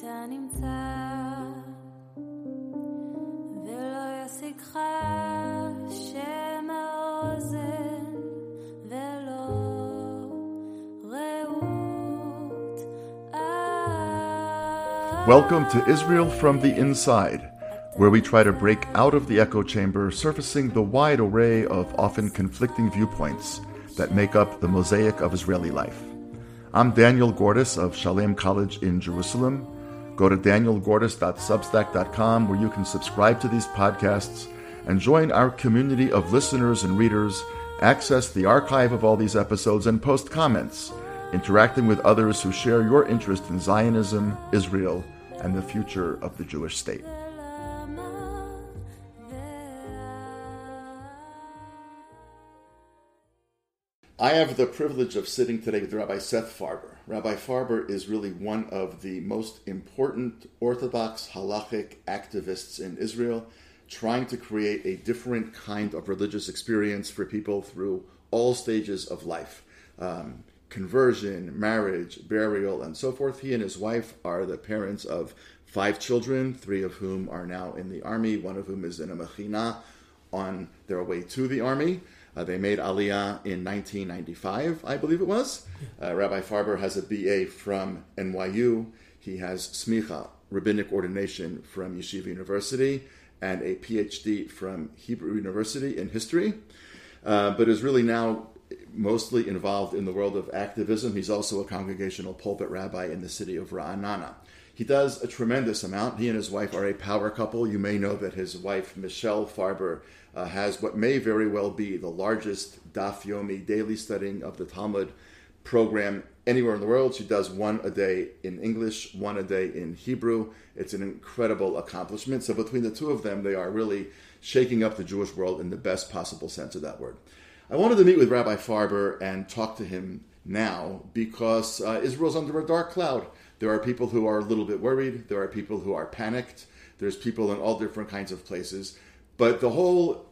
אתה נמצא ולא ישיגך שם האוזן ולא רעות Welcome to Israel from the Inside, where we try to break out of the echo chamber, surfacing the wide array of often conflicting viewpoints that make up the mosaic of Israeli life. I'm Daniel Gordis of Shalem College in Jerusalem. Go to danielgordis.substack.com where you can subscribe to these podcasts and join our community of listeners and readers, access the archive of all these episodes, and post comments, interacting with others who share your interest in Zionism, Israel, and the future of the Jewish state. I have the privilege of sitting today with Rabbi Seth Farber. Rabbi Farber is really one of the most important Orthodox halachic activists in Israel, trying to create a different kind of religious experience for people through all stages of life um, conversion, marriage, burial, and so forth. He and his wife are the parents of five children, three of whom are now in the army, one of whom is in a mechina on their way to the army. Uh, they made Aliyah in 1995, I believe it was. Uh, Rabbi Farber has a BA from NYU. He has smicha, rabbinic ordination from Yeshiva University, and a PhD from Hebrew University in history, uh, but is really now mostly involved in the world of activism. He's also a congregational pulpit rabbi in the city of Ra'anana. He does a tremendous amount. He and his wife are a power couple. You may know that his wife, Michelle Farber, uh, has what may very well be the largest Daf Yomi daily studying of the Talmud program anywhere in the world. She does one a day in English, one a day in Hebrew. It's an incredible accomplishment. So between the two of them, they are really shaking up the Jewish world in the best possible sense of that word. I wanted to meet with Rabbi Farber and talk to him now because uh, Israel's under a dark cloud. There are people who are a little bit worried. There are people who are panicked. There's people in all different kinds of places. But the whole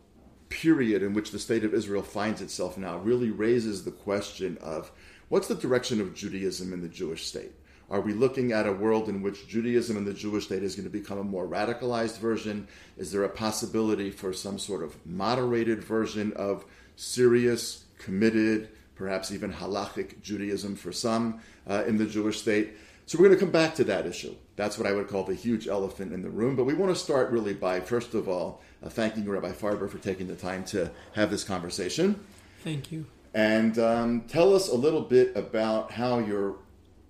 period in which the state of Israel finds itself now really raises the question of what's the direction of Judaism in the Jewish state? Are we looking at a world in which Judaism and the Jewish state is going to become a more radicalized version? Is there a possibility for some sort of moderated version of serious, committed, perhaps even halachic Judaism for some uh, in the Jewish state? So we're going to come back to that issue. That's what I would call the huge elephant in the room. But we want to start really by, first of all, uh, thanking Rabbi Farber for taking the time to have this conversation. Thank you. And um, tell us a little bit about how your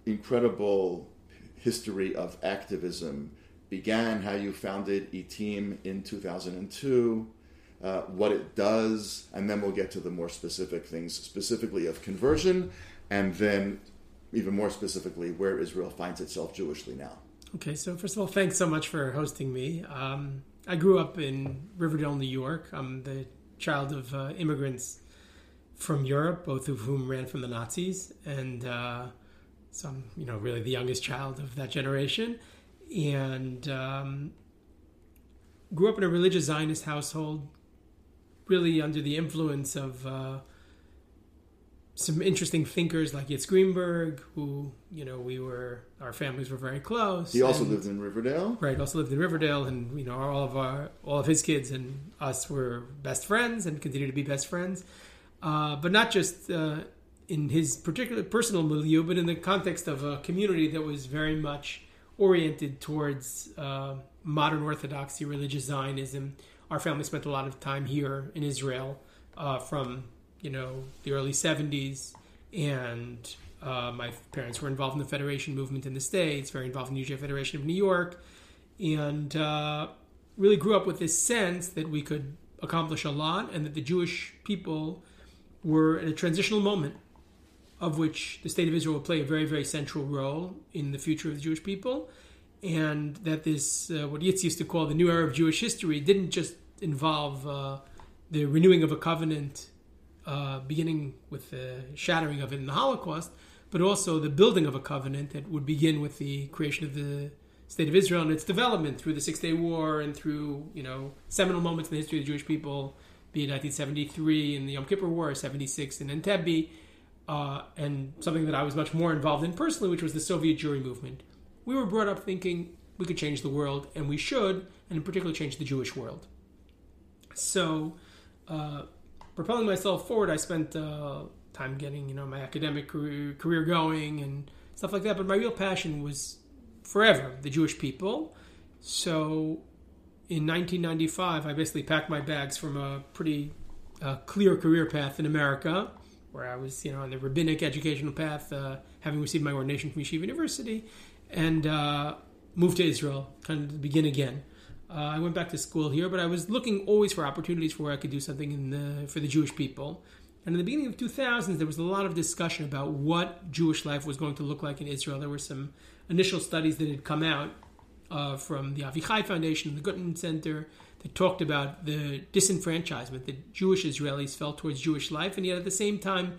incredible history of activism began, how you founded ITIM in 2002, uh, what it does, and then we'll get to the more specific things, specifically of conversion, and then even more specifically, where Israel finds itself Jewishly now. Okay, so first of all, thanks so much for hosting me. Um, I grew up in Riverdale, New York. I'm the child of uh, immigrants from Europe, both of whom ran from the Nazis, and uh, so I'm, you know, really the youngest child of that generation, and um, grew up in a religious Zionist household, really under the influence of. Uh, some interesting thinkers like Yitz Greenberg, who you know we were our families were very close. He also and, lived in Riverdale, right? Also lived in Riverdale, and you know all of our all of his kids and us were best friends and continue to be best friends. Uh, but not just uh, in his particular personal milieu, but in the context of a community that was very much oriented towards uh, modern Orthodoxy, religious Zionism. Our family spent a lot of time here in Israel uh, from you know the early 70s and uh, my parents were involved in the federation movement in the states very involved in the UJA Federation of New York and uh, really grew up with this sense that we could accomplish a lot and that the Jewish people were at a transitional moment of which the state of Israel will play a very very central role in the future of the Jewish people and that this uh, what Yitz used to call the new era of Jewish history didn't just involve uh, the renewing of a covenant uh, beginning with the shattering of it in the Holocaust, but also the building of a covenant that would begin with the creation of the state of Israel and its development through the Six Day War and through you know seminal moments in the history of the Jewish people, be it 1973 in the Yom Kippur War, 76 in Entebbe. uh, and something that I was much more involved in personally, which was the Soviet Jewry movement. We were brought up thinking we could change the world, and we should, and in particular, change the Jewish world. So, uh, propelling myself forward, I spent uh, time getting you know my academic career, going and stuff like that. But my real passion was forever the Jewish people. So, in 1995, I basically packed my bags from a pretty uh, clear career path in America, where I was you know on the rabbinic educational path, uh, having received my ordination from Yeshiva University, and uh, moved to Israel, kind of to begin again. Uh, I went back to school here, but I was looking always for opportunities for where I could do something in the, for the Jewish people. And in the beginning of 2000s, there was a lot of discussion about what Jewish life was going to look like in Israel. There were some initial studies that had come out uh, from the Avichai Foundation and the Guttman Center that talked about the disenfranchisement that Jewish Israelis felt towards Jewish life, and yet at the same time,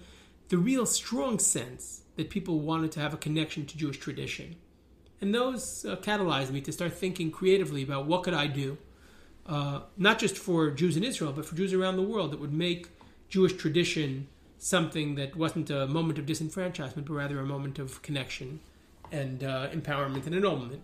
the real strong sense that people wanted to have a connection to Jewish tradition. And those uh, catalyzed me to start thinking creatively about what could I do, uh, not just for Jews in Israel, but for Jews around the world that would make Jewish tradition something that wasn't a moment of disenfranchisement, but rather a moment of connection and uh, empowerment and enrollment.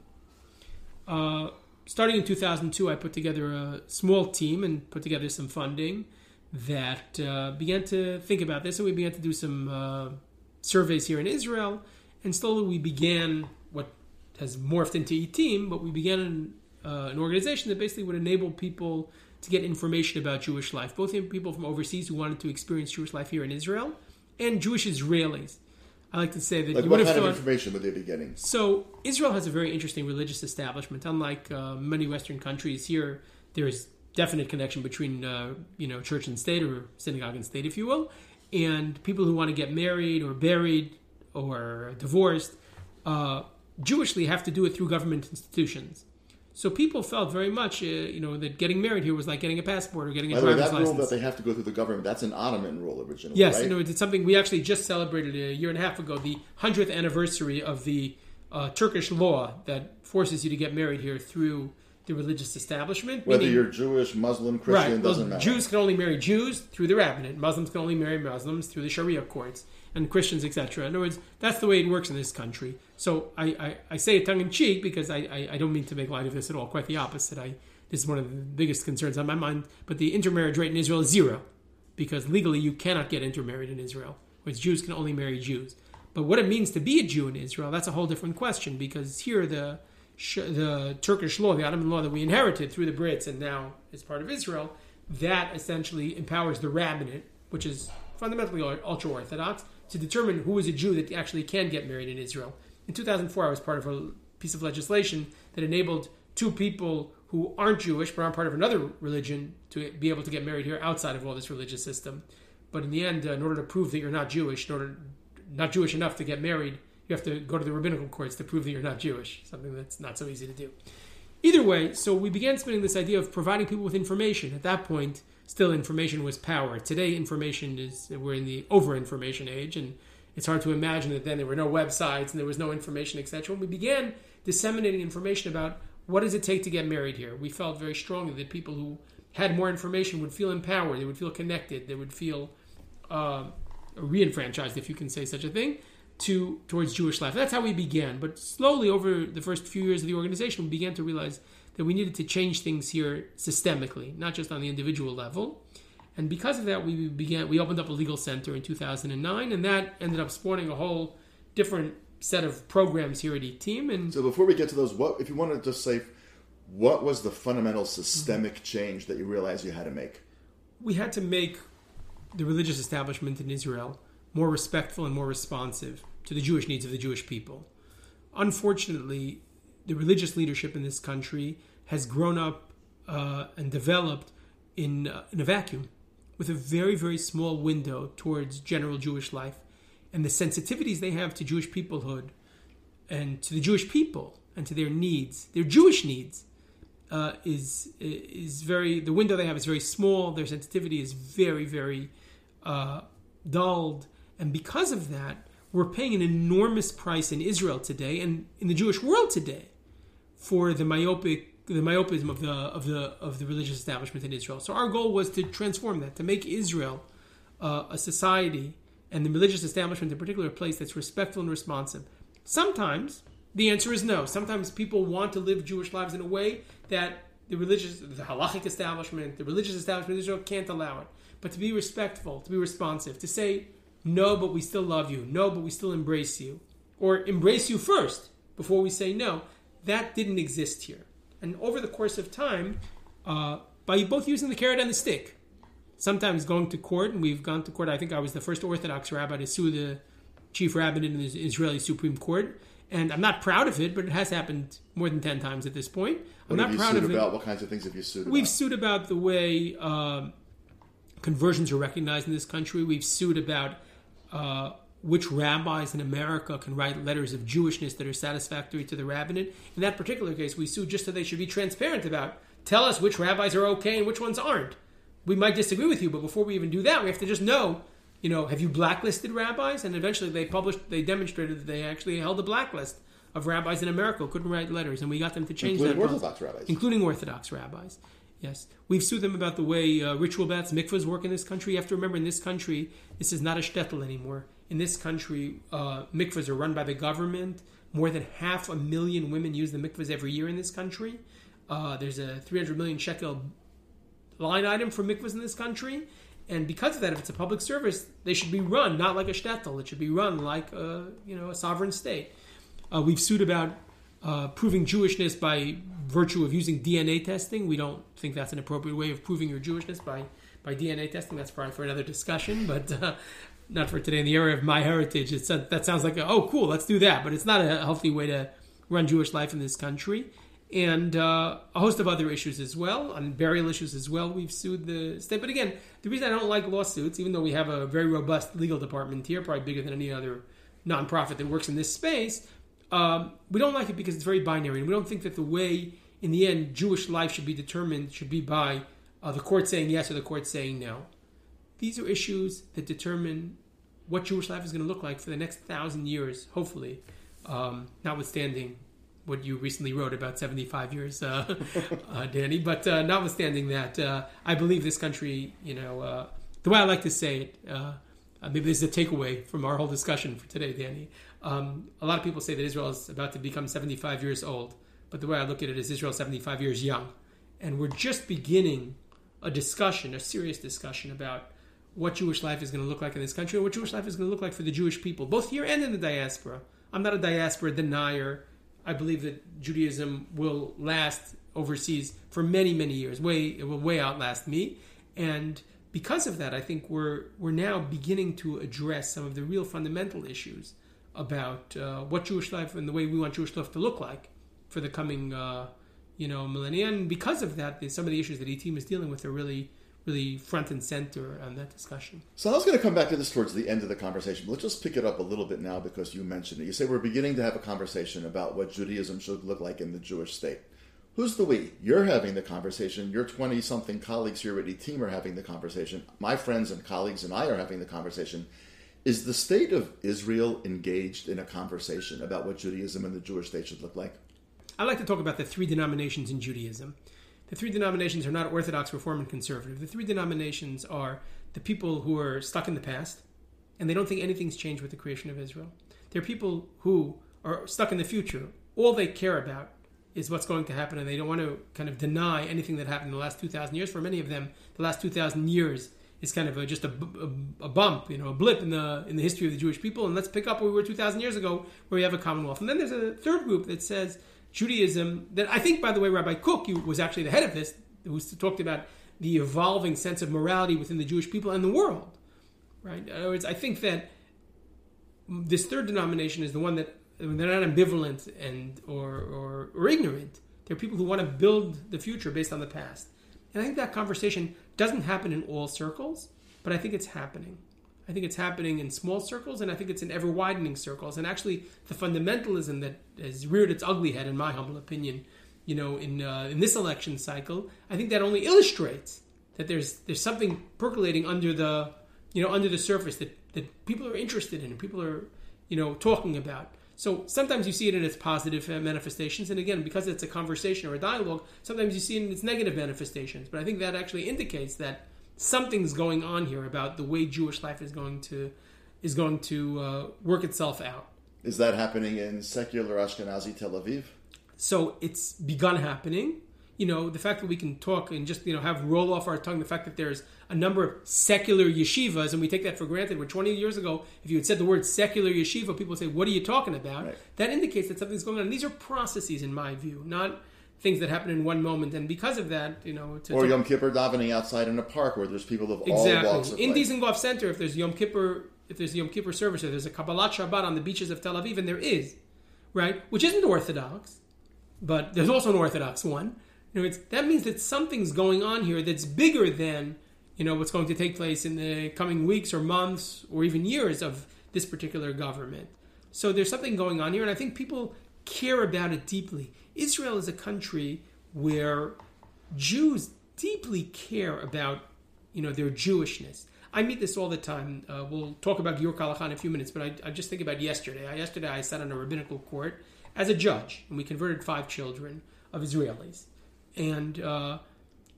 Uh, starting in 2002, I put together a small team and put together some funding that uh, began to think about this, and we began to do some uh, surveys here in Israel, and slowly we began what has morphed into ITIM, but we began an, uh, an organization that basically would enable people to get information about Jewish life, both people from overseas who wanted to experience Jewish life here in Israel, and Jewish Israelis. I like to say that Like you what would kind have of information would they be getting? So Israel has a very interesting religious establishment. Unlike uh, many Western countries, here there is definite connection between uh, you know church and state, or synagogue and state, if you will, and people who want to get married or buried or divorced, uh, Jewishly have to do it through government institutions. So people felt very much, uh, you know, that getting married here was like getting a passport or getting a By the way, driver's that rule license. that they have to go through the government, that's an Ottoman rule originally, Yes, right? you know, it's something we actually just celebrated a year and a half ago, the 100th anniversary of the uh, Turkish law that forces you to get married here through the religious establishment. Whether meaning- you're Jewish, Muslim, Christian, right, doesn't well, matter. Jews can only marry Jews through the rabbinate. Muslims can only marry Muslims through the Sharia courts, and Christians, etc. In other words, that's the way it works in this country. So I, I, I say it tongue in cheek because I, I, I don't mean to make light of this at all. Quite the opposite. I this is one of the biggest concerns on my mind. But the intermarriage rate in Israel is zero, because legally you cannot get intermarried in Israel, whereas Jews can only marry Jews. But what it means to be a Jew in Israel, that's a whole different question. Because here the the Turkish law, the Ottoman law that we inherited through the Brits and now is part of Israel, that essentially empowers the rabbinate, which is fundamentally ultra orthodox, to determine who is a Jew that actually can get married in Israel. In 2004, I was part of a piece of legislation that enabled two people who aren't Jewish but aren't part of another religion to be able to get married here outside of all this religious system. But in the end, uh, in order to prove that you're not Jewish, in order not Jewish enough to get married, you have to go to the rabbinical courts to prove that you're not Jewish. Something that's not so easy to do. Either way, so we began spinning this idea of providing people with information. At that point, still information was power. Today, information is we're in the over information age, and it's hard to imagine that then there were no websites and there was no information, etc. When we began disseminating information about what does it take to get married here, we felt very strongly that people who had more information would feel empowered, they would feel connected, they would feel uh, re-enfranchised, if you can say such a thing, to towards Jewish life. That's how we began. But slowly, over the first few years of the organization, we began to realize that we needed to change things here systemically, not just on the individual level. And because of that, we began. We opened up a legal center in 2009, and that ended up spawning a whole different set of programs here at E Team. And So before we get to those, what if you want to just say, what was the fundamental systemic Mm-hmm. change that you realized you had to make? we had to make the religious establishment in Israel more respectful and more responsive to the Jewish needs of the Jewish people. Unfortunately, the religious leadership in this country has grown up uh, and developed in, uh, in a vacuum with a very, very small window towards general Jewish life. And the sensitivities they have to Jewish peoplehood and to the Jewish people and to their needs, their Jewish needs, uh, is is very the window they have is very small. Their sensitivity is very very uh, dulled, and because of that, we're paying an enormous price in Israel today and in the Jewish world today for the myopic the myopism of the of the of the religious establishment in Israel. So our goal was to transform that, to make Israel uh, a society and the religious establishment in particular a place that's respectful and responsive. Sometimes the answer is no. Sometimes people want to live Jewish lives in a way that the religious, the halachic establishment, the religious establishment of Israel can't allow it. But to be respectful, to be responsive, to say, no, but we still love you, no, but we still embrace you, or embrace you first before we say no, that didn't exist here. And over the course of time, uh, by both using the carrot and the stick, sometimes going to court, and we've gone to court. I think I was the first Orthodox rabbi to sue the chief rabbi in the Israeli Supreme Court and I'm not proud of it, but it has happened more than ten times at this point. I'm What not proud sued of about? it. What kinds of things have you sued We've about? sued about the way um conversions are recognized in this country. We've sued about uh, which rabbis in America can write letters of Jewishness that are satisfactory to the rabbinate. In that particular case, we sue just so they should be transparent about. Tell us which rabbis are okay and which ones aren't. We might disagree with you, but before we even do that, we have to just know. You know, have you blacklisted rabbis? And eventually, they published, they demonstrated that they actually held a blacklist of rabbis in America who couldn't write letters, and we got them to change Including that. policy Orthodox rabbis. including Orthodox rabbis. Yes, we've sued them about the way uh, ritual baths, mikvahs work in this country. You have to remember, in this country, this is not a shtetl anymore. In this country, uh, mikvahs are run by the government. More than half a million women use the mikvahs every year in this country. Uh, there's a 300 million shekel line item for mikvahs in this country. And because of that, if it's a public service, they should be run not like a shtetl. It should be run like a, you know a sovereign state. Uh, we've sued about uh, proving Jewishness by virtue of using DNA testing. We don't think that's an appropriate way of proving your Jewishness by, by DNA testing. That's probably for another discussion, but uh, not for today. In the area of my heritage, it's, uh, that sounds like, a, oh, cool, let's do that. But it's not a healthy way to run Jewish life in this country. And uh, a host of other issues as well, on burial issues as well. We've sued the state. But again, the reason I don't like lawsuits, even though we have a very robust legal department here, probably bigger than any other nonprofit that works in this space, um, we don't like it because it's very binary, and we don't think that the way, in the end, Jewish life should be determined should be by uh, the court saying yes or the court saying no. These are issues that determine what Jewish life is going to look like for the next thousand years, hopefully, um, notwithstanding what you recently wrote about 75 years, uh, uh, Danny. But uh, notwithstanding that, uh, I believe this country, you know, uh, the way I like to say it, uh, maybe this is a takeaway from our whole discussion for today, Danny. Um, a lot of people say that Israel is about to become 75 years old, but the way I look at it is Israel 75 years young. And we're just beginning a discussion, a serious discussion about what Jewish life is going to look like in this country and what Jewish life is going to look like for the Jewish people, both here and in the diaspora. I'm not a diaspora denier. I believe that Judaism will last overseas for many, many years. Way it will way outlast me. And because of that, I think we're we're now beginning to address some of the real fundamental issues about uh, what Jewish life and the way we want Jewish life to look like for the coming, uh, you know, millennia. And because of that, some of the issues that E team is dealing with are really, really front and center on that discussion. So I was going to come back to this towards the end of the conversation. But let's just pick it up a little bit now because you mentioned it. You say we're beginning to have a conversation about what Judaism should look like in the Jewish state. Who's the we? You're having the conversation. Your 20 something colleagues here at ITIM are having the conversation. My friends and colleagues and I are having the conversation. Is the state of Israel engaged in a conversation about what Judaism and the Jewish state should look like? I like to talk about the three denominations in Judaism. The three denominations are not Orthodox, Reform, and Conservative. The three denominations are the people who are stuck in the past, and they don't think anything's changed with the creation of Israel. They're people who are stuck in the future. All they care about is what's going to happen, and they don't want to kind of deny anything that happened in the last 2,000 years. For many of them, the last 2,000 years is kind of a, just a, a, a, bump, you know, a blip in the in the history of the Jewish people. And let's pick up where we were 2,000 years ago, where we have a Commonwealth. And then there's a third group that says Judaism, that I think, by the way, Rabbi Kook you, was actually the head of this, who talked about the evolving sense of morality within the Jewish people and the world. Right? In other words, I think that this third denomination is the one that they're not ambivalent and or, or, or ignorant. They're people who want to build the future based on the past. And I think that conversation doesn't happen in all circles, but I think it's happening. I think it's happening in small circles, and I think it's in ever widening circles. And actually, the fundamentalism that has reared its ugly head, in my humble opinion, you know, in uh, in this election cycle, I think that only illustrates that there's there's something percolating under the you know under the surface that that people are interested in and people are you know talking about. So sometimes you see it in its positive manifestations, and again, because it's a conversation or a dialogue, sometimes you see it in its negative manifestations. But I think that actually indicates that something's going on here about the way Jewish life is going to is going to uh, work itself out. Is that happening in secular Ashkenazi Tel Aviv? So it's begun happening. You know, the fact that we can talk and just, you know, have roll off our tongue the fact that there's a number of secular yeshivas, and we take that for granted. Where 20 years ago, if you had said the word secular yeshiva, people would say, What are you talking about? Right. That indicates that something's going on. And these are processes, in my view, not things that happen in one moment. And because of that, you know, to, Or to- Yom Kippur davening outside in a park where there's people of all walks of Exactly. In life. Dizengoff Center, if there's Yom Kippur, if there's Yom Kippur service, or there's a Kabbalat Shabbat on the beaches of Tel Aviv, and there is, right, which isn't Orthodox, but there's also an Orthodox one. You know, it's, that means that something's going on here that's bigger than you know what's going to take place in the coming weeks or months or even years of this particular government. So there's something going on here, and I think people care about it deeply. Israel is a country where Jews deeply care about, you know, their Jewishness. I meet this all the time. Uh, we'll talk about Giyur K'Halacha in a few minutes, but I, I just think about yesterday. I, yesterday I sat on a rabbinical court as a judge, and we converted five children of Israelis. And uh,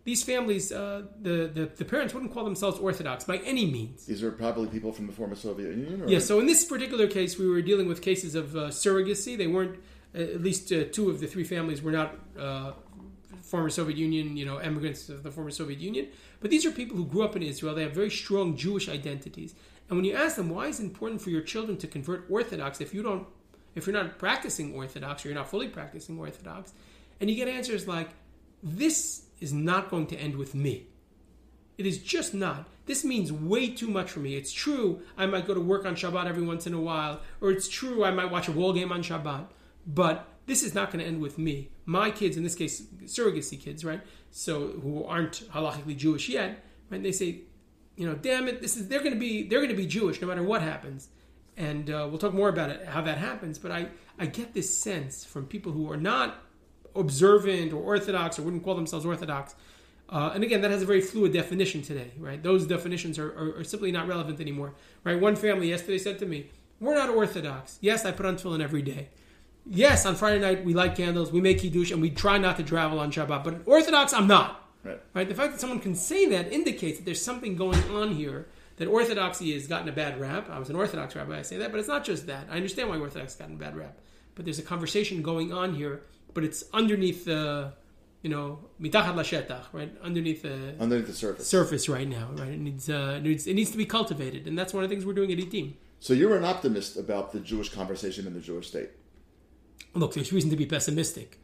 these families, uh, the, the the parents wouldn't call themselves Orthodox by any means. These are probably people from the former Soviet Union? Or Yeah, so in this particular case, we were dealing with cases of uh, surrogacy. They weren't, at least uh, two of the three families were not uh, former Soviet Union, you know, immigrants of the former Soviet Union. But these are people who grew up in Israel. They have very strong Jewish identities. And when you ask them why is it important for your children to convert Orthodox if you don't, if you're not practicing Orthodox or you're not fully practicing Orthodox, and you get answers like, "This is not going to end with me." It is just not. This means way too much for me. It's true I might go to work on Shabbat every once in a while, or it's true I might watch a ball game on Shabbat, but this is not going to end with me. My kids, in this case, surrogacy kids, right? So who aren't halachically Jewish yet, right? They say, you know, damn it, this is they're going to be they're going to be Jewish no matter what happens, and uh, we'll talk more about it how that happens. But I I get this sense from people who are not observant or orthodox or wouldn't call themselves orthodox. Uh, and again, that has a very fluid definition today, right? Those definitions are, are, are simply not relevant anymore, right? One family yesterday said to me, "We're not orthodox. Yes, I put on tefillin every day. Yes, on Friday night we light candles, we make kiddush, and we try not to travel on Shabbat. But orthodox, I'm not." Right. Right? The fact that someone can say that indicates that there's something going on here. That orthodoxy has gotten a bad rap. I was an Orthodox rabbi, I say that, but it's not just that. I understand why Orthodox has gotten a bad rap, but there's a conversation going on here. But it's underneath the, you know, mitachat lashetach, right? Underneath the Underneath the surface. surface right now, right? It needs, uh, it needs it needs to be cultivated, and that's one of the things we're doing at ITIM. So you're an optimist about the Jewish conversation in the Jewish state. Look, there's reason to be pessimistic,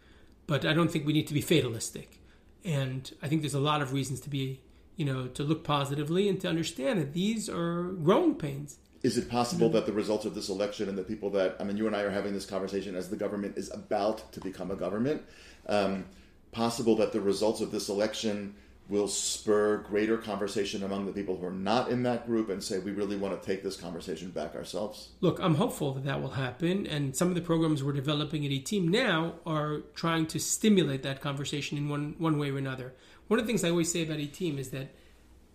but I don't think we need to be fatalistic. And I think there's a lot of reasons to be, you know, to look positively and to understand that these are growing pains. Is it possible that the results of this election and the people that I mean, you and I are having this conversation as the government is about to become a government, um, possible that the results of this election will spur greater conversation among the people who are not in that group and say we really want to take this conversation back ourselves? Look, I'm hopeful that that will happen, and some of the programs we're developing at ITIM now are trying to stimulate that conversation in one, one way or another. One of the things I always say about ITIM is that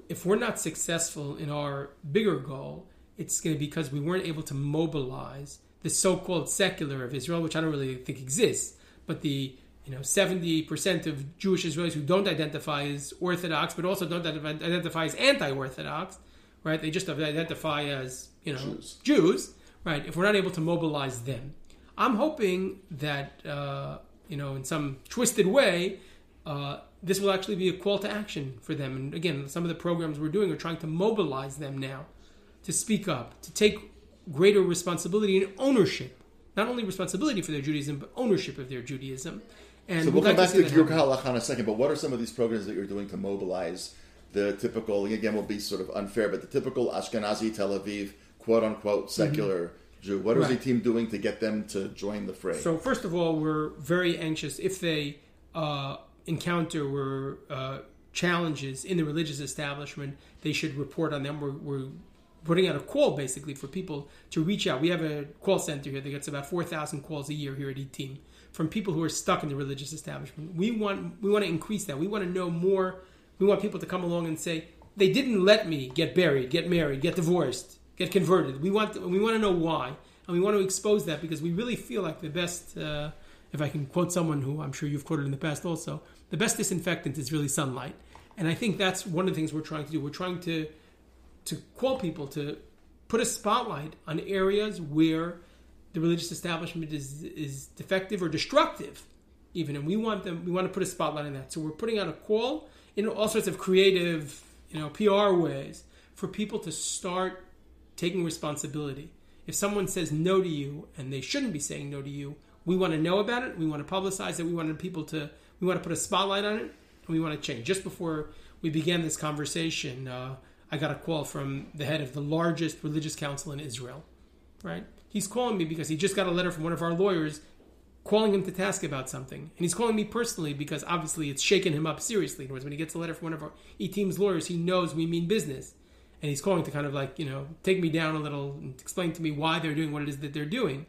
if we're not successful in our bigger goal, it's going to be because we weren't able to mobilize the so-called secular of Israel, which I don't really think exists, but the you know seventy percent of Jewish Israelis who don't identify as Orthodox, but also don't identify as anti-Orthodox, right? They just identify as you know Jews. Jews, right? If we're not able to mobilize them, I'm hoping that uh, you know in some twisted way. Uh, this will actually be a call to action for them. And again, some of the programs we're doing are trying to mobilize them now to speak up, to take greater responsibility and ownership. Not only responsibility for their Judaism, but ownership of their Judaism. And So we'll like come back to Giur happen. Halakha in a second, but what are some of these programs that you're doing to mobilize the typical, again, will be sort of unfair, but the typical Ashkenazi Tel Aviv, quote unquote, secular Jew? What is Mm-hmm. Right. the team doing to get them to join the fray? So first of all, we're very anxious if they uh, encounter were uh, challenges in the religious establishment, they should report on them. We're, we're putting out a call basically for people to reach out. We have a call center here that gets about four thousand calls a year here at ITIM from people who are stuck in the religious establishment. We want we want to increase that. We want to know more. We want people to come along and say they didn't let me get buried, get married, get divorced, get converted. We want we want to know why, and we want to expose that because we really feel like the best. Uh, if I can quote someone who I'm sure you've quoted in the past also, the best disinfectant is really sunlight. And I think that's one of the things we're trying to do. We're trying to to call people to put a spotlight on areas where the religious establishment is is defective or destructive, even, and we want them. We want to put a spotlight on that. So we're putting out a call in all sorts of creative, you know, PR ways for people to start taking responsibility. If someone says no to you and they shouldn't be saying no to you, we want to know about it. We want to publicize it. We want people to. We want to put a spotlight on it, and we want to change. Just before we began this conversation, uh, I got a call from the head of the largest religious council in Israel. Right? He's calling me because he just got a letter from one of our lawyers calling him to task about something. And he's calling me personally because obviously it's shaken him up seriously. In other words, when he gets a letter from one of our ITIM's lawyers, he knows we mean business. And he's calling to kind of like, you know, take me down a little and explain to me why they're doing what it is that they're doing.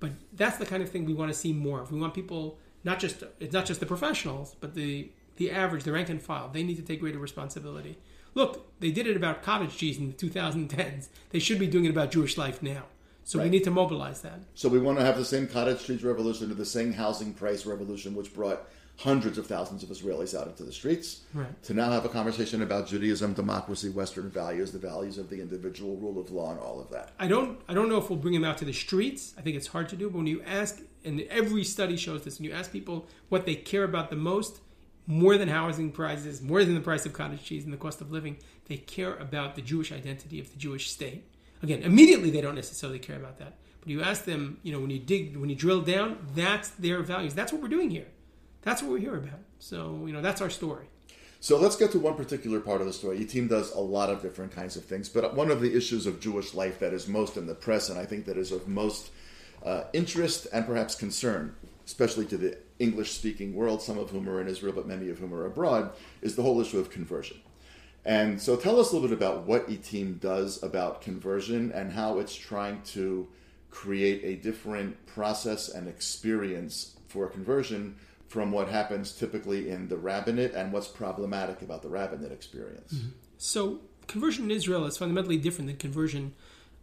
But that's the kind of thing we want to see more of. We want people, not just, it's not just the professionals, but the, the average, the rank and file. They need to take greater responsibility. Look, they did it about cottage cheese in the 2010s. They should be doing it about Jewish life now. So we need to mobilize that. So we want to have the same cottage cheese revolution or the same housing price revolution, which brought hundreds of thousands of Israelis out into the streets. Right. To now have a conversation about Judaism, democracy, Western values, the values of the individual, rule of law, and all of that. I don't I don't know if we'll bring them out to the streets. I think it's hard to do. But when you ask, and every study shows this, when you ask people what they care about the most, more than housing prices, more than the price of cottage cheese and the cost of living, they care about the Jewish identity of the Jewish state. Again, immediately they don't necessarily care about that. But you ask them, you know, when you dig, when you drill down, that's their values. That's what we're doing here. That's what we're here about. So, you know, that's our story. So let's get to one particular part of the story. Your team does a lot of different kinds of things, but one of the issues of Jewish life that is most in the press, and I think that is of most uh, interest and perhaps concern, especially to the English speaking world, some of whom are in Israel, but many of whom are abroad, is the whole issue of conversion. And so tell us a little bit about what ITIM does about conversion and how it's trying to create a different process and experience for conversion from what happens typically in the rabbinate and what's problematic about the rabbinate experience. Mm-hmm. So conversion in Israel is fundamentally different than conversion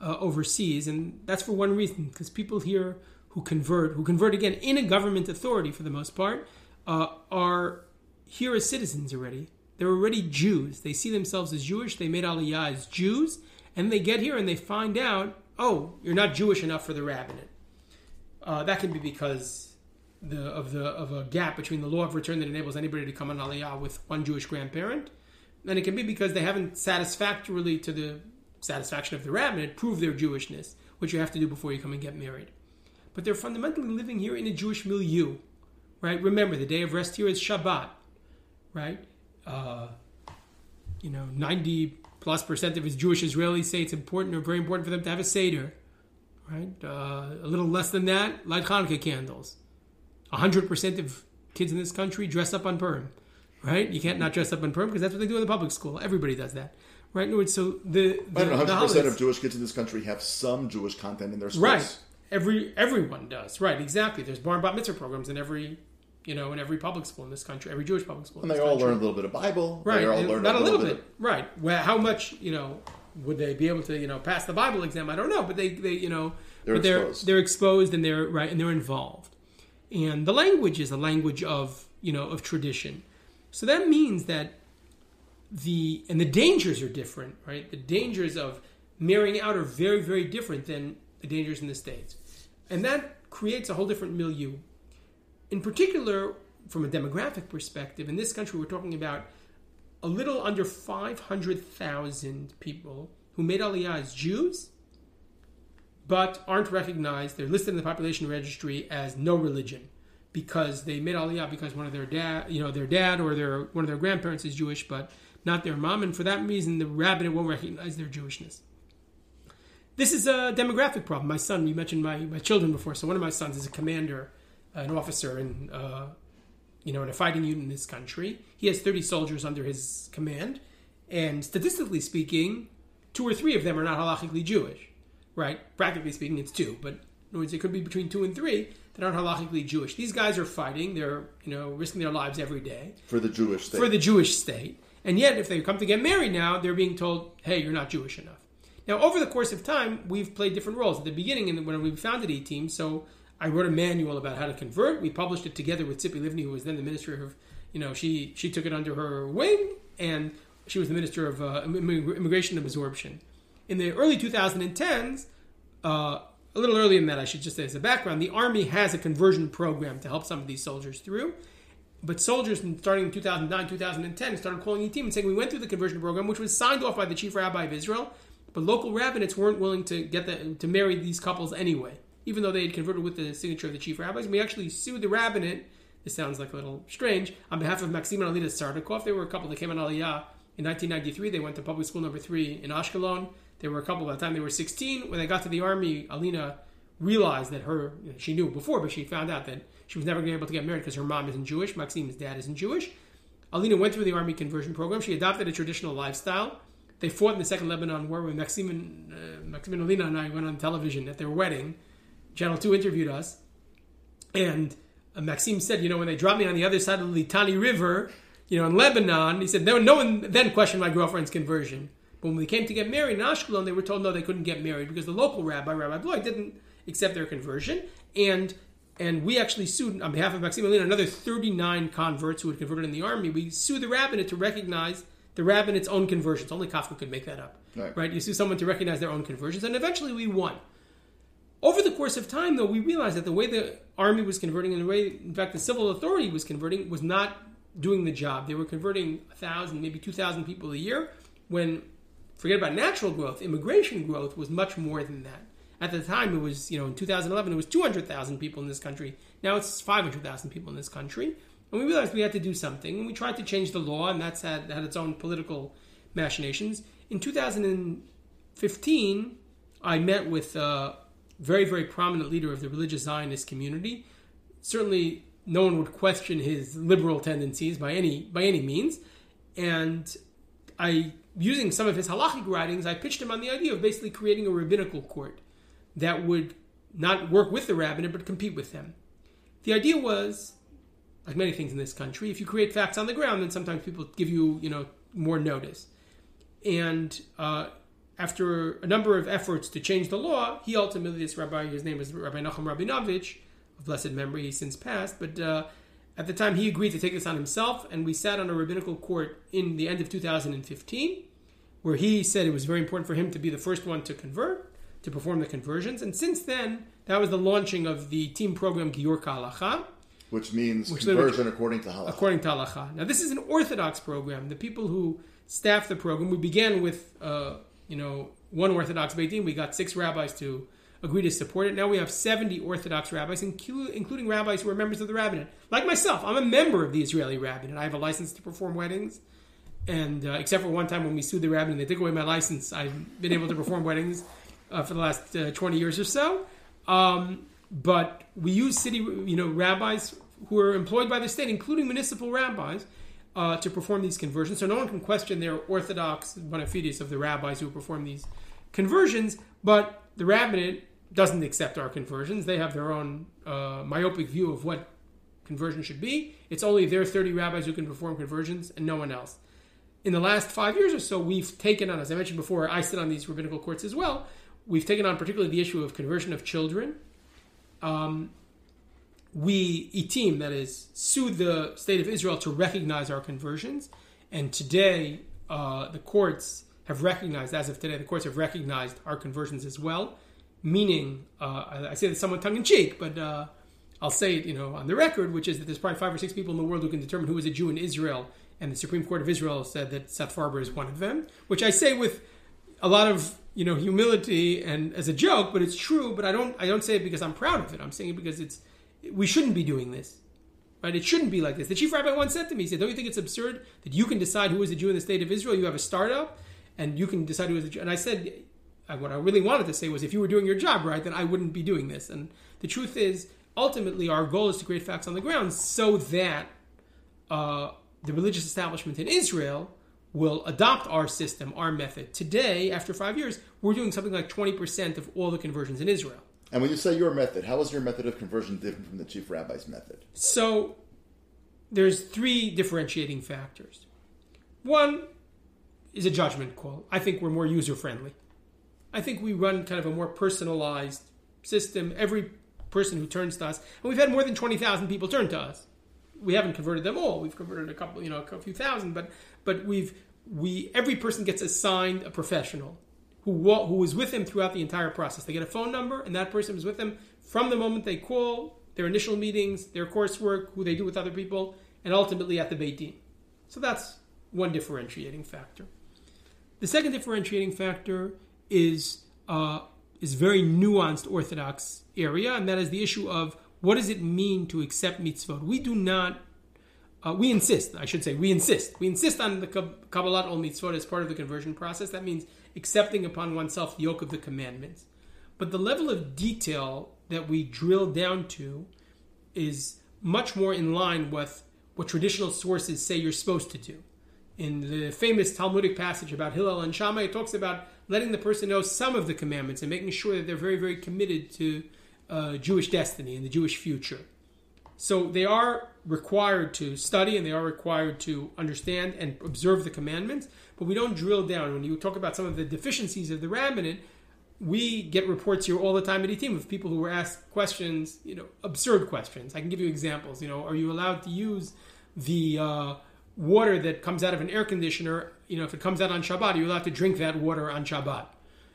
uh, overseas, and that's for one reason because people here who convert, who convert again in a government authority for the most part, uh, are here as citizens already. They're already Jews. They see themselves as Jewish. They made Aliyah as Jews. And they get here and they find out, oh, you're not Jewish enough for the rabbinate. Uh, that can be because the, of the of a gap between the law of return that enables anybody to come on Aliyah with one Jewish grandparent, and it can be because they haven't satisfactorily to the satisfaction of the rabbinate proved their Jewishness, which you have to do before you come and get married. But they're fundamentally living here in a Jewish milieu, right? Remember, the day of rest here is Shabbat, right? Uh, you know, 90 plus percent of his Jewish Israelis say it's important or very important for them to have a Seder, right? Uh, a little less than that, light Hanukkah candles. 100% of kids in this country dress up on Purim, right? You can't not dress up on Purim because that's what they do in the public school. Everybody does that. Right, in words, so the, the I don't know, 100% of Jewish kids in this country have some Jewish content in their schools. Right, every everyone does. Right, exactly. There's bar and bat mitzvah programs in every you know, in every public school in this country, every Jewish public school. And they all country. learn a little bit of Bible. Right. They all learn Not a little, bit. bit. Right. Well, how much, you know, would they be able to, you know, pass the Bible exam? I don't know, but they, they you know, they're they're, exposed. they're exposed and they're right and they're involved. And the language is a language of, you know, of tradition. So that means that the and the dangers are different, right? The dangers of marrying out are very, very different than the dangers in the States. And that creates a whole different milieu. In particular, from a demographic perspective, in this country, we're talking about a little under 500,000 people who made Aliyah as Jews, but aren't recognized. They're listed in the population registry as no religion because they made Aliyah because one of their dad, you know, their dad or their one of their grandparents is Jewish, but not their mom, and for that reason, the rabbinate won't recognize their Jewishness. This is a demographic problem. My son, you mentioned my, my children before, so one of my sons is a commander, an officer in uh, you know, in a fighting unit in this country. He has 30 soldiers under his command, and statistically speaking, two or three of them are not halachically Jewish, right? Practically speaking, it's two, but in other words, it could be between two and three that aren't halachically Jewish. These guys are fighting; they're you know risking their lives every day for the Jewish state. For the Jewish state, and yet if they come to get married now, they're being told, "Hey, you're not Jewish enough." Now, over the course of time, we've played different roles. At the beginning, and when we founded ITIM, so I wrote a manual about how to convert. We published it together with Tzipi Livni, who was then the minister of, you know, she she took it under her wing, and she was the minister of uh, immigration absorption. in the early 2010s, uh, a little earlier than that, I should just say as a background, the Army has a conversion program to help some of these soldiers through. But soldiers, starting in 2009, 2010, started calling team and saying, We went through the conversion program, which was signed off by the chief rabbi of Israel, but local rabbinates weren't willing to get the, to marry these couples anyway, even though they had converted with the signature of the chief rabbis. We actually sued the rabbinate. This sounds like a little strange. On behalf of Maxim and Alina Sardakov, they were a couple that came on Aliyah in 1993. They went to public school number three in Ashkelon. They were a couple by the time they were 16. When they got to the army, Alina realized that her, she knew before, but she found out that she was never going to be able to get married because her mom isn't Jewish. Maxim's dad isn't Jewish. Alina went through the army conversion program. She adopted a traditional lifestyle. They fought in the Second Lebanon War when Maxim and, uh, Maxim and Alina and I went on television at their wedding. Channel 2 interviewed us. And uh, Maxim said, you know, when they dropped me on the other side of the Litani River, you know, in Lebanon, he said, no, no one then questioned my girlfriend's conversion. But when we came to get married in Ashkelon, they were told no, they couldn't get married because the local rabbi, Rabbi Bloy, didn't accept their conversion. And and we actually sued on behalf of Maxim Alina another 39 converts who had converted in the army. We sued the rabbinate to recognize the rabbinate's own conversions. Only Kafka could make that up, Right. right? You sue someone to recognize their own conversions, and eventually we won. Over the course of time, though, we realized that the way the army was converting and the way, in fact, the civil authority was converting was not doing the job. They were converting a thousand, maybe two thousand people a year. When forget about natural growth, immigration growth was much more than that. At the time, it was you know in 2011 it was 200,000 people in this country. Now it's 500,000 people in this country, and we realized we had to do something, and we tried to change the law, and that's had had its own political machinations. In 2015, I met with a very very prominent leader of the religious Zionist community. Certainly, no one would question his liberal tendencies by any by any means, and I using some of his halachic writings, I pitched him on the idea of basically creating a rabbinical court that would not work with the rabbinate but compete with them. The idea was, like many things in this country, if you create facts on the ground, then sometimes people give you, you know, more notice. And uh, after a number of efforts to change the law, he ultimately, this rabbi, his name is Rabbi Nachum Rabinovich, of blessed memory, he's since passed, but uh, at the time he agreed to take this on himself, and we sat on a rabbinical court in the end of 2015, where he said it was very important for him to be the first one to convert, to perform the conversions. And since then, that was the launching of the team program Giyur Halacha, Which means Which conversion according to halakha. according to Halacha. Now, this is an Orthodox program. The people who staff the program, we began with, uh, you know, one Orthodox Beit Din. We got six rabbis to agree to support it. Now we have 70 Orthodox rabbis, including rabbis who are members of the rabbinate. Like myself, I'm a member of the Israeli rabbinate. I have a license to perform weddings. And uh, except for one time when we sued the rabbinate, and they took away my license. I've been able to perform weddings uh, for the last uh, 20 years or so. Um, but we use city, you know, rabbis who are employed by the state, including municipal rabbis, uh, to perform these conversions. So no one can question their orthodox bona fides of the rabbis who perform these conversions. But the rabbinate doesn't accept our conversions. They have their own uh, myopic view of what conversion should be. It's only their 30 rabbis who can perform conversions and no one else. In the last five years or so, we've taken on, as I mentioned before, I sit on these rabbinical courts as well. We've taken on particularly the issue of conversion of children. Um, we, ITIM, that is, sued the state of Israel to recognize our conversions. And today, uh, the courts have recognized, as of today, the courts have recognized our conversions as well. Meaning, uh, I, I say this somewhat tongue in cheek, but uh, I'll say it, you know, on the record, which is that there's probably five or six people in the world who can determine who is a Jew in Israel, and the Supreme Court of Israel said that Seth Farber is one of them, which I say with a lot of you know humility and as a joke, but it's true. But I don't I don't say it because I'm proud of it. I'm saying it because it's we shouldn't be doing this. Right? It shouldn't be like this. The chief rabbi once said to me, he said, Don't you think it's absurd that you can decide who is a Jew in the state of Israel? You have a startup and you can decide who is a Jew. And I said, what I really wanted to say was, if you were doing your job right, then I wouldn't be doing this. And the truth is, ultimately, our goal is to create facts on the ground so that uh, the religious establishment in Israel will adopt our system, our method. Today, after five years, we're doing something like 20% of all the conversions in Israel. And when you say your method, how is your method of conversion different from the chief rabbi's method? So there's three differentiating factors. One is a judgment call. I think we're more user friendly. I think we run kind of a more personalized system. Every person who turns to us, and we've had more than 20,000 people turn to us. We haven't converted them all. We've converted a couple, you know, a few thousand, but but we've we every person gets assigned a professional who who was with him throughout the entire process. They get a phone number, and that person was with them from the moment they call, their initial meetings, their coursework, who they do with other people, and ultimately at the Beit Din. So that's one differentiating factor. The second differentiating factor is uh, is very nuanced Orthodox area, and that is the issue of what does it mean to accept mitzvot. We do not. Uh, we insist, I should say, we insist. We insist on the Kab- Kabbalat ol mitzvot as part of the conversion process. That means accepting upon oneself the yoke of the commandments. But the level of detail that we drill down to is much more in line with what traditional sources say you're supposed to do. In the famous Talmudic passage about Hillel and Shammai, it talks about letting the person know some of the commandments and making sure that they're very, very committed to uh, Jewish destiny and the Jewish future. So they are required to study and they are required to understand and observe the commandments, but we don't drill down. When you talk about some of the deficiencies of the rabbinate, we get reports here all the time at ITIM of people who were asked questions, you know, absurd questions. I can give you examples. You know, are you allowed to use the uh, water that comes out of an air conditioner? You know, if it comes out on Shabbat, are you allowed to drink that water on Shabbat?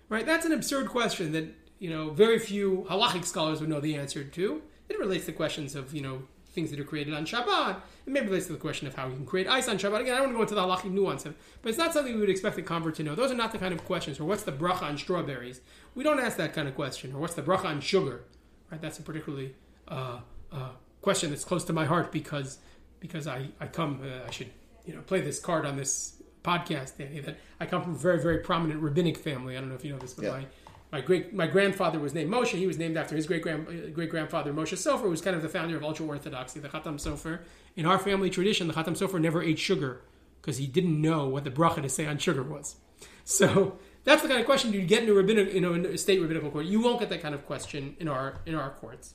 Right? That's an absurd question that you know very few halachic scholars would know the answer to. It relates to questions of you know things that are created on Shabbat. It maybe relates to the question of how you can create ice on Shabbat. Again, I don't want to go into the halachic nuance of, but it's not something we would expect a convert to know. Those are not the kind of questions. Or what's the bracha on strawberries? We don't ask that kind of question. Or what's the bracha on sugar? Right? That's a particularly uh, uh, question that's close to my heart because because I I come uh, I should you know play this card on this podcast, Danny. That I come from a very very prominent rabbinic family. I don't know if you know this, but Yeah. my my great my grandfather was named Moshe. He was named after his great grand great grandfather Moshe Sofer, who was kind of the founder of ultra orthodoxy, the Khatam Sofer. In our family tradition, the Khatam Sofer never ate sugar because he didn't know what the bracha to say on sugar was. So that's the kind of question you get in a rabbinic, you know, in a state rabbinical court. You won't get that kind of question in our in our courts.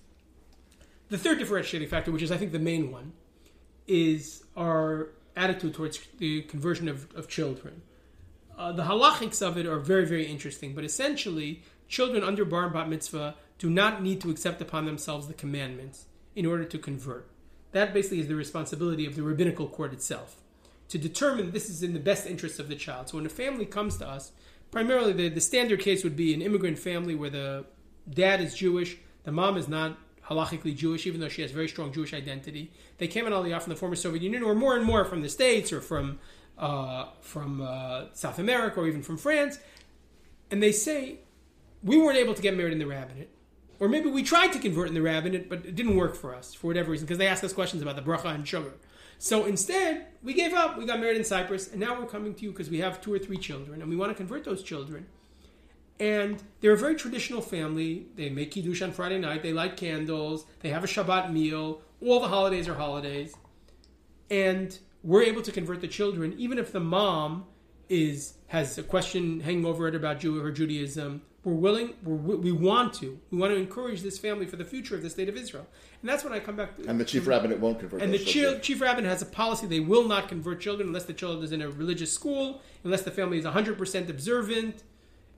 The third differentiating factor, which is I think the main one, is our attitude towards the conversion of, of children. Uh, the halachics of it are very, very interesting, but essentially, children under bar and bat mitzvah do not need to accept upon themselves the commandments in order to convert. That basically is the responsibility of the rabbinical court itself to determine this is in the best interest of the child. So when a family comes to us, primarily the, the standard case would be an immigrant family where the dad is Jewish, the mom is not halachically Jewish, even though she has very strong Jewish identity. They came in Aliyah from the former Soviet Union, or more and more from the States, or from uh, from uh, South America, or even from France, and they say we weren't able to get married in the rabbinate, or maybe we tried to convert in the rabbinate, but it didn't work for us for whatever reason because they asked us questions about the bracha and sugar. So instead, we gave up. We got married in Cyprus, and now we're coming to you because we have two or three children, and we want to convert those children. And they're a very traditional family. They make kiddush on Friday night. They light candles. They have a Shabbat meal. All the holidays are holidays, and we're able to convert the children, even if the mom is has a question hanging over it about Jew her Judaism. We're willing. We're, we want to. We want to encourage this family for the future of the state of Israel, and that's when I come back. To, And the chief rabbinate won't convert and the children. chief rabbin has a policy they will not convert children unless the child is in a religious school, unless the family is 100% observant,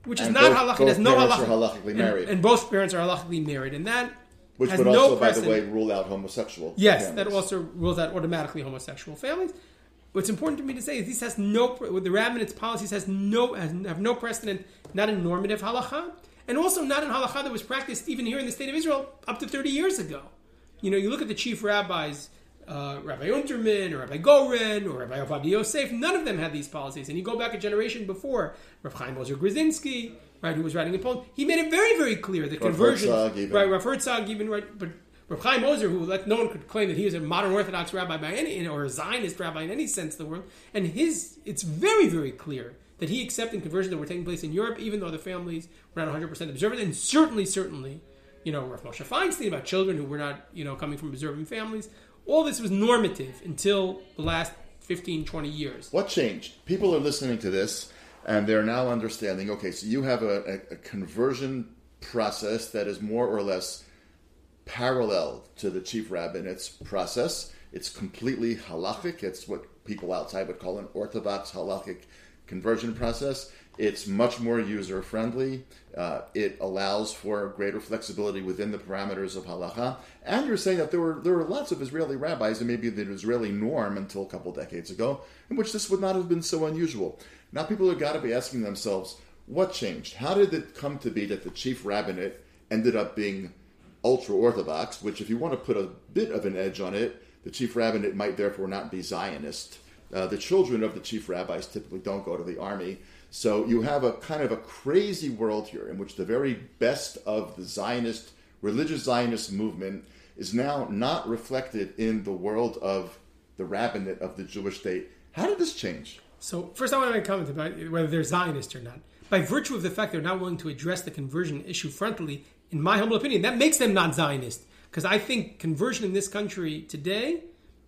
which is And not both- halakhic. both Has no halakhic. are halakhically and- married. And, both parents are halakhically married. And that Which would no also, by the way, rule out homosexual. Yes, families. that also rules out automatically homosexual families. What's important to me to say is this has no the rabbinate's policies has no has, have no precedent, not in normative halacha, and also not in halacha that was practiced even here in the state of Israel up to thirty years ago. You know, you look at the chief rabbis, uh, Rabbi Unterman or Rabbi Goren or Rabbi Ovadia Yosef. None of them had these policies, and you go back a generation before, Rav Chaim Ozer Grodzinski, right, who was writing in Poland. He made it very, very clear that conversion, right, Rav Herzog even right, but Rav Chaim Ozer, who let, no one could claim that he was a modern Orthodox rabbi by any, or a Zionist rabbi in any sense of the word, and his, it's very, very clear that he accepted conversions that were taking place in Europe, even though the families were not 100% observant, and certainly, certainly, you know, Rav Moshe Feinstein about children who were not, you know, coming from observant families. All this was normative until the last 15, 20 years. What changed? People are listening to this and they're now understanding okay, so you have a, a, a conversion process that is more or less parallel to the chief rabbinate's process. It's completely halachic. It's what people outside would call an orthodox halachic conversion process. It's much more user friendly. Uh, it allows for greater flexibility within the parameters of halacha. And you're saying that there were there were lots of Israeli rabbis, and maybe the Israeli norm until a couple decades ago, in which this would not have been so unusual. Now people have got to be asking themselves, What changed? How did it come to be that the chief rabbinate ended up being ultra orthodox? Which, if you want to put a bit of an edge on it, the chief rabbinate might therefore not be Zionist. Uh, the children of the chief rabbis typically don't go to the army. So you have a kind of a crazy world here in which the very best of the Zionist, religious Zionist movement is now not reflected in the world of the rabbinate of the Jewish state. How did this change? So first, I want to make a comment about whether they're Zionist or not. By virtue of the fact they're not willing to address the conversion issue frontally, in my humble opinion, that makes them not Zionist. Because I think conversion in this country today,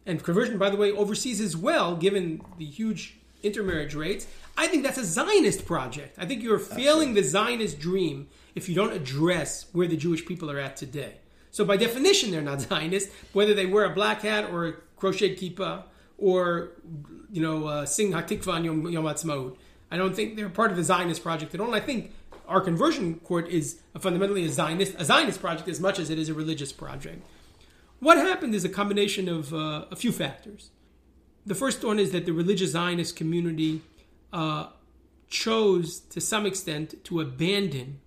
and conversion, by the way, overseas as well, given the huge intermarriage rates, I think that's a Zionist project. I think you're failing the Zionist dream if you don't address where the Jewish people are at today. So by definition, they're not Zionist, whether they wear a black hat or a crocheted kippah or you know uh, sing Hatikva on Yom, Yom Ha'atzmaut. I don't think they're part of the Zionist project at all. And I think our conversion court is fundamentally a Zionist a Zionist project as much as it is a religious project. What happened is a combination of uh, a few factors. The first one is that the religious Zionist community uh, chose, to some extent, to abandon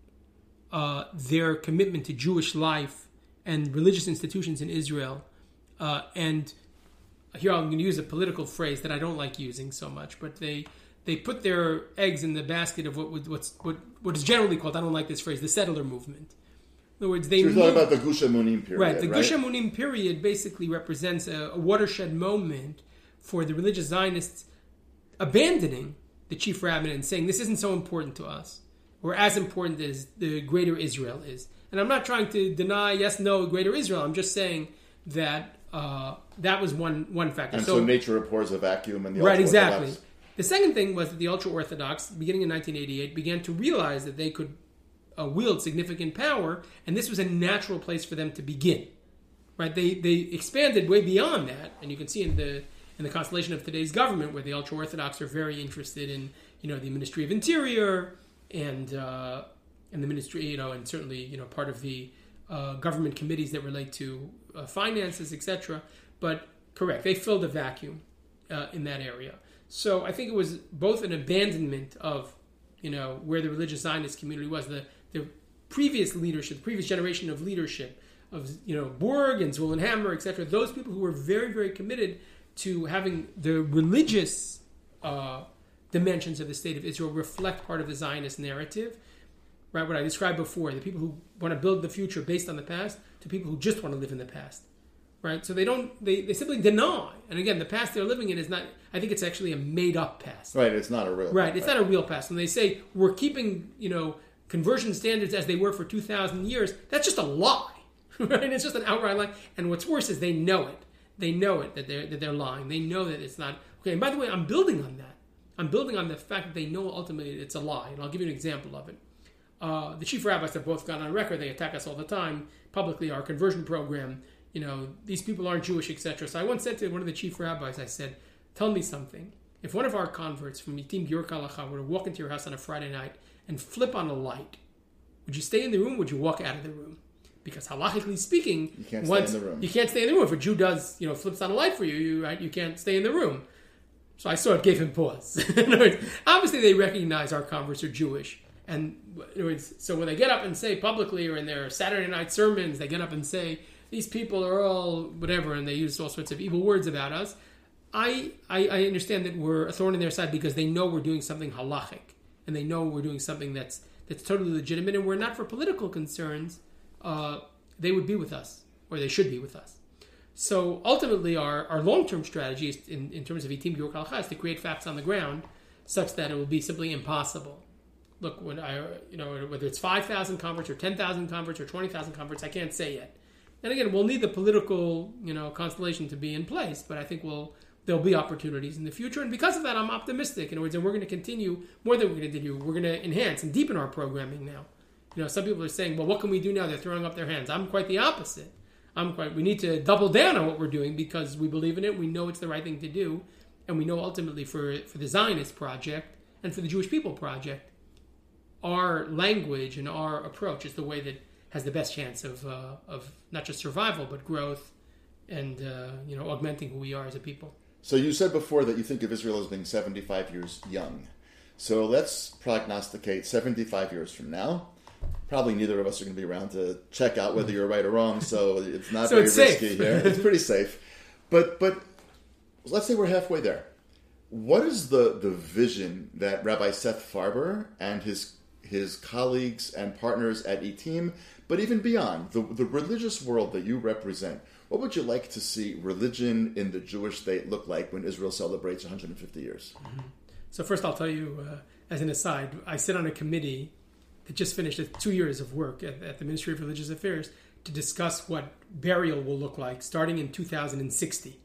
uh, their commitment to Jewish life and religious institutions in Israel. Uh, and here I'm going to use a political phrase that I don't like using so much, but they they put their eggs in the basket of what what's what what is generally called I don't like this phrase the settler movement. In other words, they So you're talking about the Gush Emunim period, right. The right? Gush Emunim period basically represents a, a watershed moment for the religious Zionists abandoning the chief rabbinate and saying this isn't so important to us. We're as important as the greater Israel is. And I'm not trying to deny yes, no, greater Israel. I'm just saying that uh, that was one one factor. and so, nature abhors a vacuum, and the Right, Right, exactly. The second thing was that the ultra Orthodox, beginning in 1988, began to realize that they could uh, wield significant power, and this was a natural place for them to begin. Right? They they expanded way beyond that, and you can see in the in the constellation of today's government, where the ultra Orthodox are very interested in you know the Ministry of Interior and uh, and the ministry, you know, and certainly you know part of the uh, government committees that relate to uh, finances, etc. But correct, they filled a vacuum uh, in that area. So I think it was both an abandonment of, you know, where the religious Zionist community was, the the previous leadership, the previous generation of leadership of you know Burg and Zevulun Hammer, etc. Those people who were very very committed to having the religious uh, dimensions of the state of Israel reflect part of the Zionist narrative. Right, what I described before, the people who want to build the future based on the past, to people who just want to live in the past right? So they don't they, they simply deny. And again, the past they're living in is not. I think it's actually a made up past. Right, it's not a real. Right, it's not a real past. And they say we're keeping you know conversion standards as they were for two thousand years, that's just a lie. Right, it's just an outright lie. And what's worse is they know it. They know it that they're that they're lying. They know that it's not okay. And by the way, I'm building on that. I'm building on the fact that they know ultimately it's a lie. And I'll give you an example of it. Uh, the chief rabbis have both gone on record. They attack us all the time publicly. Our conversion program, you know, these people aren't Jewish, etc. So I once said to one of the chief rabbis, I said, "Tell me something. If one of our converts from ITIM Giyur K'Halacha were to walk into your house on a Friday night and flip on a light, would you stay in the room? Would you walk out of the room? Because halachically speaking, You can't stay once- in the room. You can't stay in the room. If a Jew does, you know, flips on a light for you, you right, you can't stay in the room. So I sort of gave him pause. Words, Obviously, they recognize our converts are Jewish, and words, so when they get up and say publicly or in their Saturday night sermons, they get up and say these people are all whatever, and they use all sorts of evil words about us. I, I I understand that we're a thorn in their side because they know we're doing something halachic, and they know we're doing something that's that's totally legitimate, and we're not for political concerns. Uh, they would be with us, or they should be with us. So ultimately, our, our long term strategy is in, in terms of ITIM Giyur is to create facts on the ground such that it will be simply impossible. Look, when I, you know, whether it's 5,000 converts or 10,000 converts or 20,000 converts, I can't say yet. And again, we'll need the political, you know, constellation to be in place, but I think we'll, there'll be opportunities in the future. And because of that, I'm optimistic. In other words, and we're going to continue, more than we're going to do. we're going to enhance and deepen our programming now. You know, some people are saying, well, what can we do now? They're throwing up their hands. I'm quite the opposite. I'm quite. We need to double down on what we're doing because we believe in it. We know it's the right thing to do, and we know ultimately for for the Zionist project and for the Jewish people project, our language and our approach is the way that has the best chance of uh, of not just survival but growth and uh, you know augmenting who we are as a people. So you said before that you think of Israel as being 75 years young. So let's prognosticate 75 years from now. Probably neither of us are going to be around to check out whether you're right or wrong, so it's not So very it's safe. risky here. It's pretty safe. But but let's say we're halfway there. What is the, the vision that Rabbi Seth Farber and his his colleagues and partners at ITIM, but even beyond, the, the religious world that you represent, what would you like to see religion in the Jewish state look like when Israel celebrates 150 years? So first, I'll tell you, uh, as an aside, I sit on a committee that just finished two years of work at, at the Ministry of Religious Affairs to discuss what burial will look like starting in 2060. Okay,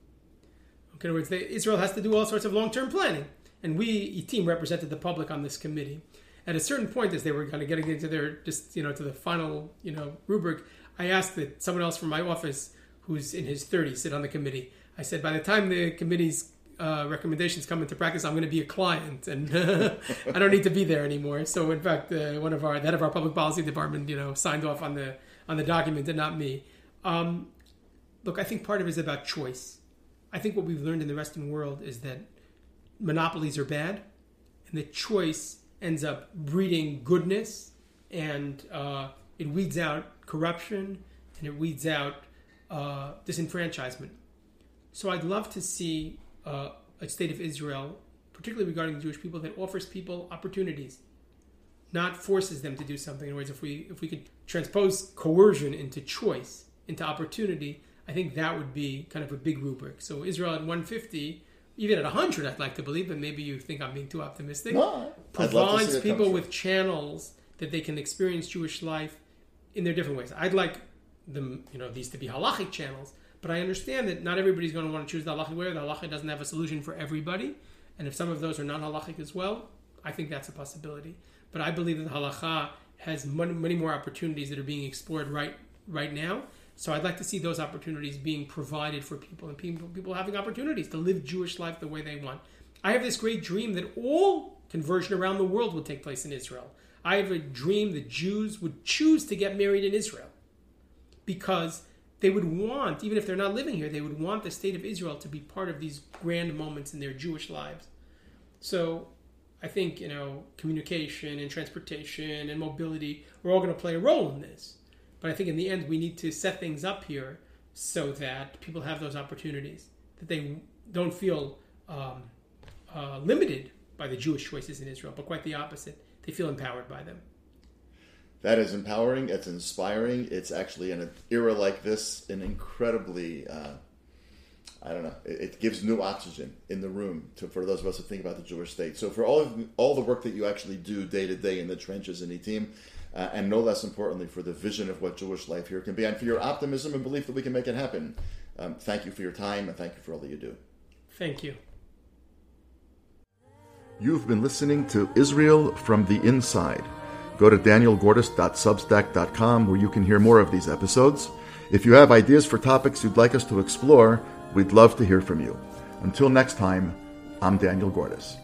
in other words, they, Israel has to do all sorts of long-term planning, and we, ITIM, represented the public on this committee. At a certain point, as they were kind of getting into their just you know to the final you know rubric, I asked that someone else from my office, who's in his 30s, sit on the committee. I said, by the time the committee's uh, recommendations come into practice, I'm going to be a client, and I don't need to be there anymore. So, in fact, uh, one of our head of our public policy department, you know, signed off on the on the document, and not me. Um, look, I think part of it is about choice. I think what we've learned in the Western world is that monopolies are bad, and the choice ends up breeding goodness, and uh, it weeds out corruption, and it weeds out uh, disenfranchisement. So I'd love to see uh, a state of Israel, particularly regarding the Jewish people, that offers people opportunities, not forces them to do something. In other words, if we if we could transpose coercion into choice, into opportunity, I think that would be kind of a big rubric. So Israel at 150, even at 100, I'd like to believe, but maybe you think I'm being too optimistic. No, provides people with channels that they can experience Jewish life in their different ways. I'd like them, you know, these to be halachic channels, but I understand that not everybody's going to want to choose the halachic way. The halachic doesn't have a solution for everybody, and if some of those are not halachic as well, I think that's a possibility. But I believe that the halacha has many, many more opportunities that are being explored right right now. So I'd like to see those opportunities being provided for people and people people having opportunities to live Jewish life the way they want. I have this great dream that all conversion around the world would take place in Israel. I have a dream that Jews would choose to get married in Israel because they would want, even if they're not living here, they would want the state of Israel to be part of these grand moments in their Jewish lives. So I think, you know, communication and transportation and mobility, we're all going to play a role in this. But I think in the end, we need to set things up here so that people have those opportunities, that they don't feel um, uh, limited by the Jewish choices in Israel, but quite the opposite. They feel empowered by them. That is empowering. It's inspiring. It's actually in an era like this an incredibly, uh, I don't know, it, it gives new oxygen in the room to, for those of us who think about the Jewish state. So for all of all the work that you actually do day to day in the trenches in ITIM, uh, and no less importantly for the vision of what Jewish life here can be, and for your optimism and belief that we can make it happen. Um, thank you for your time and thank you for all that you do. Thank you. You've been listening to Israel from the Inside. Go to danielgordis.substack.com where you can hear more of these episodes. If you have ideas for topics you'd like us to explore, we'd love to hear from you. Until next time, I'm Daniel Gordis.